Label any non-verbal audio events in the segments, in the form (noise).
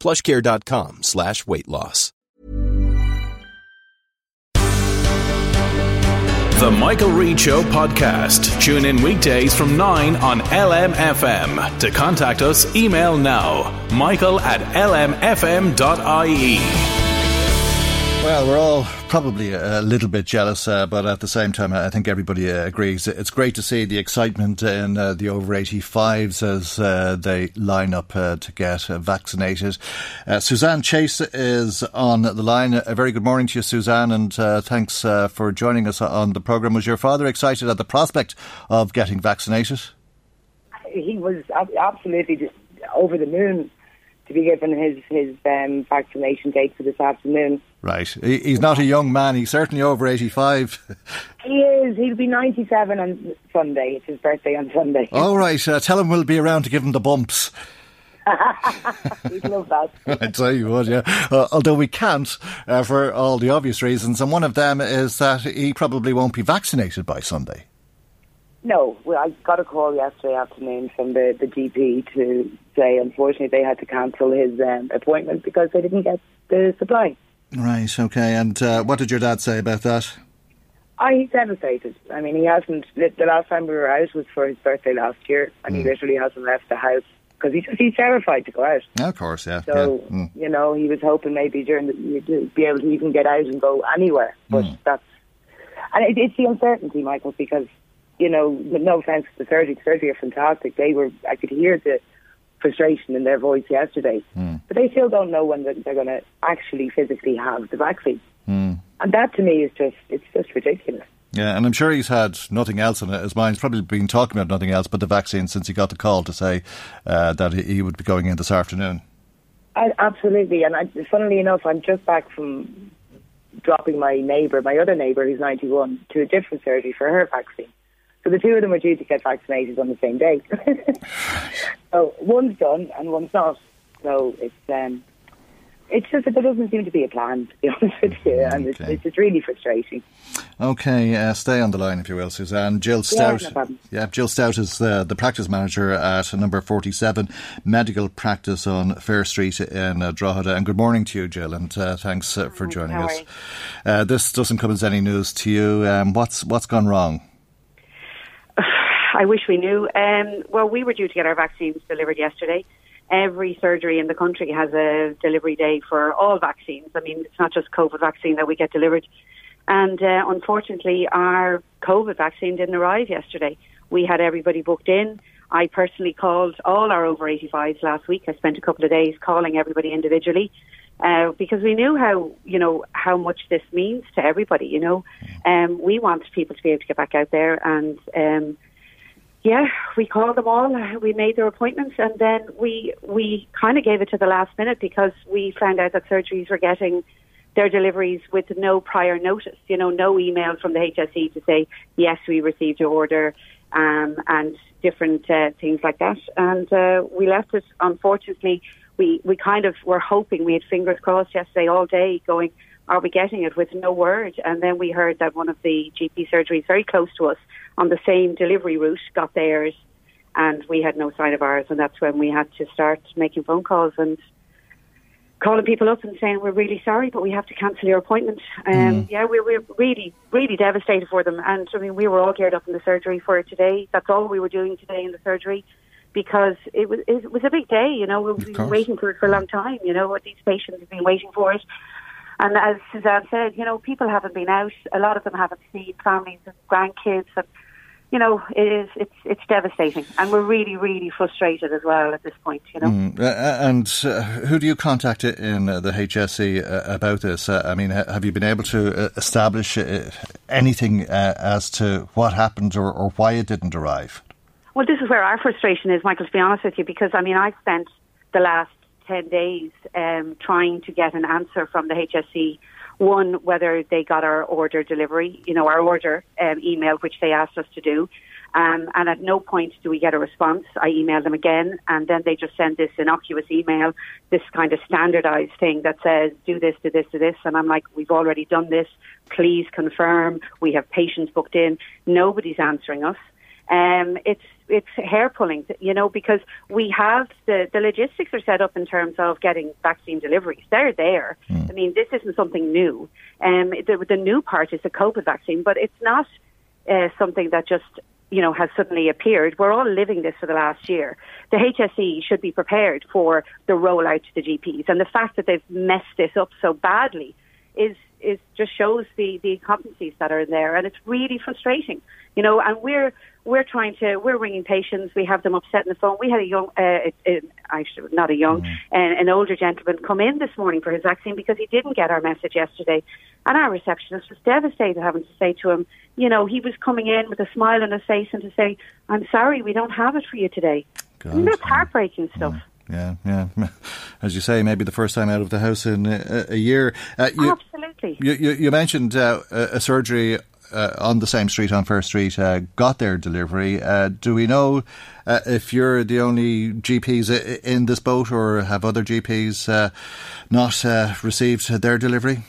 plushcare.com slash weight loss. The Michael Reed Show podcast. Tune in weekdays from 9 on LMFM. To contact us, email now michael at lmfm.ie. Well, we're all probably a little bit jealous, uh, but at the same time, I think everybody uh, agrees. It's great to see the excitement in uh, the over 85s as uh, they line up uh, to get uh, vaccinated. Suzanne Chase is on the line. A very good morning to you, Suzanne, and thanks for joining us on the programme. Was your father excited at the prospect of getting vaccinated? He was absolutely over the moon to be given his his um, vaccination date for this afternoon. Right, he's not a young man. He's certainly over eighty five. (laughs) he is. He'll be ninety seven on Sunday. It's his birthday on Sunday. (laughs) All right. Uh, tell him we'll be around to give him the bumps. (laughs) We'd love that. I tell you what, yeah. Uh, although we can't uh, for all the obvious reasons, and one of them is that he probably won't be vaccinated by Sunday. No, well, I got a call yesterday afternoon from the, the GP to say, unfortunately, they had to cancel his um, appointment because they didn't get the supply. Right, okay. And uh, what did your dad say about that? I, he's devastated. I mean, he hasn't. The last time we were out was for his birthday last year, and mm. he literally hasn't left the house because he's he's terrified to go out. Yeah, of course, yeah. So yeah. Mm. you know, he was hoping maybe during the to be able to even get out and go anywhere, but mm. that's and it, it's the uncertainty, Michael, because you know, no offense to the surgery, the surgery are fantastic. They were, I could hear the frustration in their voice yesterday, mm. but they still don't know when they're, they're going to actually physically have the vaccine. Mm. And that to me is just, it's just ridiculous. Yeah, and I'm sure he's had nothing else in his mind. He's probably been talking about nothing else but the vaccine since he got the call to say uh, that he would be going in this afternoon. I, absolutely, and I, funnily enough, I'm just back from dropping my neighbour, my other neighbour who's 91, to a different surgery for her vaccine. So the two of them are due to get vaccinated on the same day. (sighs) so one's done and one's not. So it's um, it's just that there doesn't seem to be a plan, to be (laughs) honest with you, and okay. it's, it's, really frustrating. Okay, uh, stay on the line if you will, Suzanne. Jill Stout. Yeah, no yeah Jill Stout is uh, the practice manager at number 47 Medical Practice on Fair Street in uh, Drogheda. And good morning to you, Jill, and uh, thanks uh, for joining us. Uh, this doesn't come as any news to you. Um, what's what's gone wrong? I wish we knew. Um, well, we were due to get our vaccines delivered yesterday. Every surgery in the country has a delivery day for all vaccines. I mean, it's not just COVID vaccine that we get delivered. And uh, unfortunately, our COVID vaccine didn't arrive yesterday. We had everybody booked in. I personally called all our over 85s last week. I spent a couple of days calling everybody individually uh, because we knew how you know how much this means to everybody. You know, um, we want people to be able to get back out there and um, yeah, we called them all. We made their appointments, and then we we kind of gave it to the last minute because we found out that surgeries were getting their deliveries with no prior notice. You know, no email from the HSE to say yes, we received your order, um, and different uh, things like that. And uh, we left it. Unfortunately, we we kind of were hoping we had fingers crossed yesterday all day, going, are we getting it with no word? And then we heard that one of the GP surgeries very close to us on the same delivery route got theirs, and we had no sign of ours, and that's when we had to start making phone calls and calling people up and saying we're really sorry, but we have to cancel your appointment. Um, mm. Yeah, we were really, really devastated for them, and I mean we were all geared up in the surgery for today. That's all we were doing today in the surgery. because it was it was a big day. You know, we've been waiting for it for a long time. You know, what these patients have been waiting for it. And as Suzanne said, you know, people haven't been out. A lot of them haven't seen families and grandkids, and you know, it is it's it's devastating, and we're really really frustrated as well at this point. You know, mm. uh, and uh, who do you contact in uh, the HSE uh, about this? Uh, I mean, have you been able to uh, establish anything as to what happened or, or why it didn't arrive? Well, this is where our frustration is, Michael. To be honest with you, because I mean, I've spent the last ten days um, trying to get an answer from the HSE one, whether they got our order delivery, you know, our order um, email, which they asked us to do. Um, and at no point do we get a response. I email them again, and then they just send this innocuous email, this kind of standardized thing that says, do this, do this, do this. And I'm like, we've already done this. Please confirm. We have patients booked in. Nobody's answering us. Um, it's it's hair pulling, you know, because we have the the logistics are set up in terms of getting vaccine deliveries. They're there. Mm. I mean, this isn't something new. Um, the, the new part is the COVID vaccine, but it's not uh, something that just you know has suddenly appeared. We're all living this for the last year. The HSE should be prepared for the rollout to the GPs, and the fact that they've messed this up so badly is is just shows the the incompetencies that are in there, and it's really frustrating, you know. And we're we're trying to we're ringing patients. We have them upset on the phone. We had a young, uh, actually not a young, mm. an, an older gentleman come in this morning for his vaccine because he didn't get our message yesterday, and our receptionist was devastated having to say to him, you know, he was coming in with a smile on his face and to say, "I'm sorry, we don't have it for you today." God, mean, that's heartbreaking stuff. Yeah, yeah. Yeah. (laughs) As you say, maybe the first time out of the house in a, a year. Uh, you, Absolutely. You, you, you mentioned uh, a surgery uh, on the same street on First Street uh, got their delivery. Uh, do we know uh, if you're the only GPs in this boat, or have other GPs uh, not uh, received their delivery?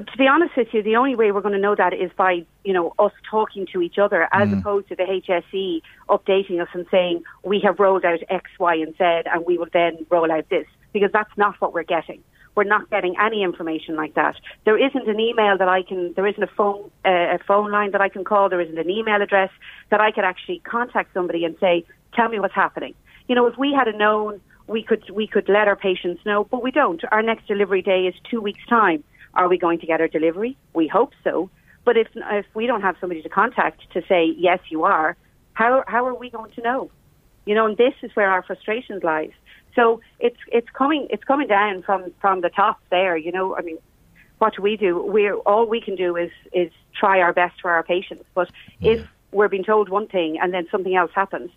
Well, to be honest with you, the only way we're going to know that is by you know us talking to each other, as mm. opposed to the HSE updating us and saying we have rolled out X, Y, and Z, and we will then roll out this, because that's not what we're getting. We're not getting any information like that. There isn't an email that I can. There isn't a phone uh, a phone line that I can call. There isn't an email address that I could actually contact somebody and say, "Tell me what's happening." You know, if we had a known, we could we could let our patients know, but we don't. Our next delivery day is two weeks' time. Are we going to get our delivery? We hope so. But if if we don't have somebody to contact to say yes, you are, how how are we going to know? You know, and this is where our frustrations lies. So it's it's coming it's coming down from from the top there. You know, I mean, what do we do? We're, all we can do is is try our best for our patients. But yeah. if we're being told one thing and then something else happens,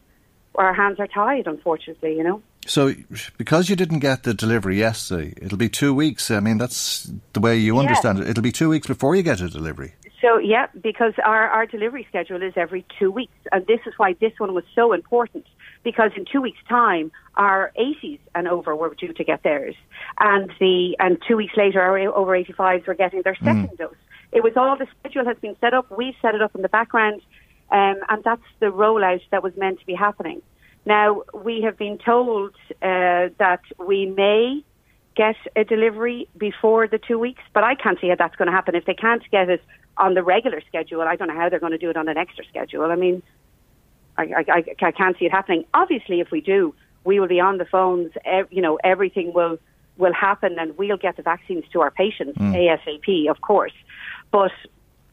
our hands are tied. Unfortunately, you know. So, because you didn't get the delivery yesterday, it'll be two weeks. I mean, that's the way you understand it. It'll be two weeks before you get a delivery. So, yeah, because our, our delivery schedule is every two weeks. And this is why this one was so important because in two weeks' time, our 80s and over were due to get theirs, and the and two weeks later, our over 85s were getting their second mm. dose. It was all the schedule has been set up. We set it up in the background, um, and that's the rollout that was meant to be happening. Now we have been told uh, that we may get a delivery before the two weeks, but I can't see how that's going to happen. If they can't get it on the regular schedule, I don't know how they're going to do it on an extra schedule. I mean, I, I, I can't see it happening. Obviously, if we do, we will be on the phones. You know, everything will will happen, and we'll get the vaccines to our patients mm. ASAP, of course. But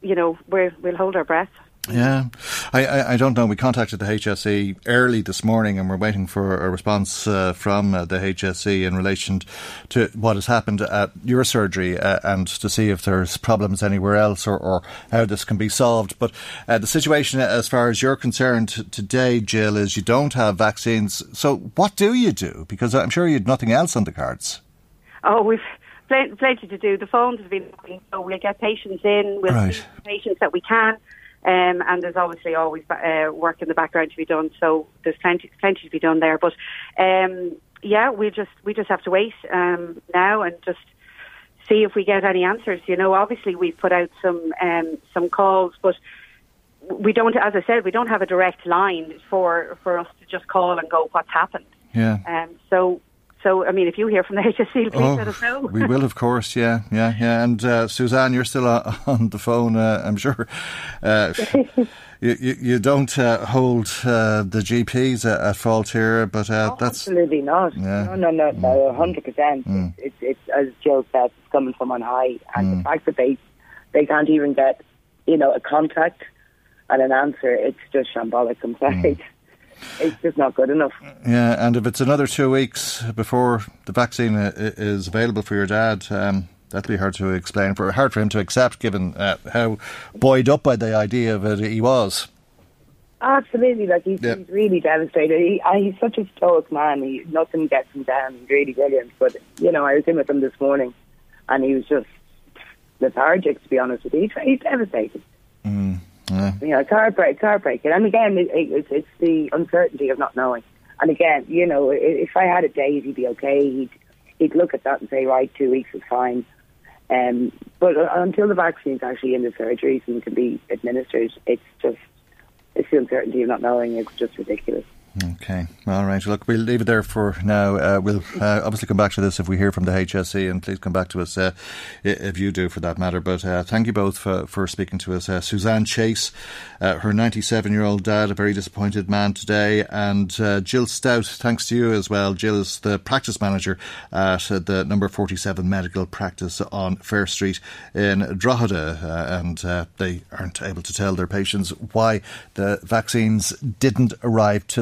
you know, we we'll hold our breath. Yeah, I, I, I, don't know. We contacted the HSE early this morning and we're waiting for a response uh, from uh, the HSE in relation to what has happened at your surgery uh, and to see if there's problems anywhere else or, or how this can be solved. But uh, the situation, as far as you're concerned today, Jill, is you don't have vaccines. So what do you do? Because I'm sure you had nothing else on the cards. Oh, we've plenty to do. The phones have been so we'll get patients in, we'll right. patients that we can. Um, and there's obviously always uh, work in the background to be done, so there's plenty, plenty to be done there. But um, yeah, we just we just have to wait um, now and just see if we get any answers. You know, obviously we've put out some um, some calls, but we don't, as I said, we don't have a direct line for for us to just call and go, what's happened. Yeah. Um, so So, I mean, if you hear from the (laughs) HSE, please oh, let us know. we will, of course. Yeah, yeah, yeah. And uh, Suzanne, you're still (laughs) on the phone, uh, I'm sure. Uh, (laughs) you, you, you, don't uh, hold uh, the GPs at, at, fault here, but uh, oh, that's absolutely not. Yeah. No, no, no, no, mm. hundred percent. Mm. It's, it's as Jill said, it's coming from on high, and mm. the fact that they they can't even get you know a contact and an answer, it's just shambolic. I'm. Mm it's just not good enough. Yeah, and if it's another two weeks before the vaccine is available for your dad, um, that'll be hard to explain for hard for him to accept, given uh, how buoyed up by the idea of it he was. Absolutely, like he's, he's really devastated. He, uh, he's such a stoic man. He nothing gets him down. He's really brilliant. But you know, I was in with him this morning, and he was just lethargic. To be honest with you, he's, he's devastated. Yeah. You know, car break, car breaking. And again, it, it, it's the uncertainty of not knowing. And again, you know, if I had a day, he'd be okay. He'd, he'd look at that and say, right, two weeks is fine. Um, but until the vaccine's actually in the surgeries and can be administered, it's just, it's the uncertainty of not knowing. It's just ridiculous. Okay, well all right. Look, we'll leave it there for now. Uh, we'll uh, obviously come back to this if we hear from the HSE, and please come back to us uh, if you do, for that matter. But uh, thank you both for, for speaking to us. Uh, Suzanne Chase, uh, her 97 year old dad, a very disappointed man today, and Jill Stout, thanks to you as well. Jill is the practice manager at the number 47 medical practice on Fair Street in Drogheda, and they aren't able to tell their patients why the vaccines didn't arrive to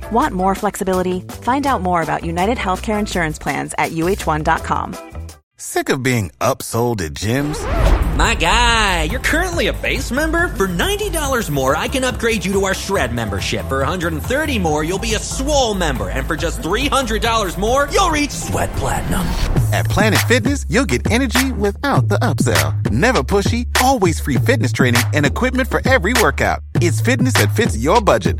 Want more flexibility? Find out more about United Healthcare Insurance Plans at uh1.com. Sick of being upsold at gyms? My guy, you're currently a base member. For $90 more, I can upgrade you to our Shred membership. For 130 more, you'll be a Swole member. And for just $300 more, you'll reach Sweat Platinum. At Planet Fitness, you'll get energy without the upsell. Never pushy, always free fitness training and equipment for every workout. It's fitness that fits your budget.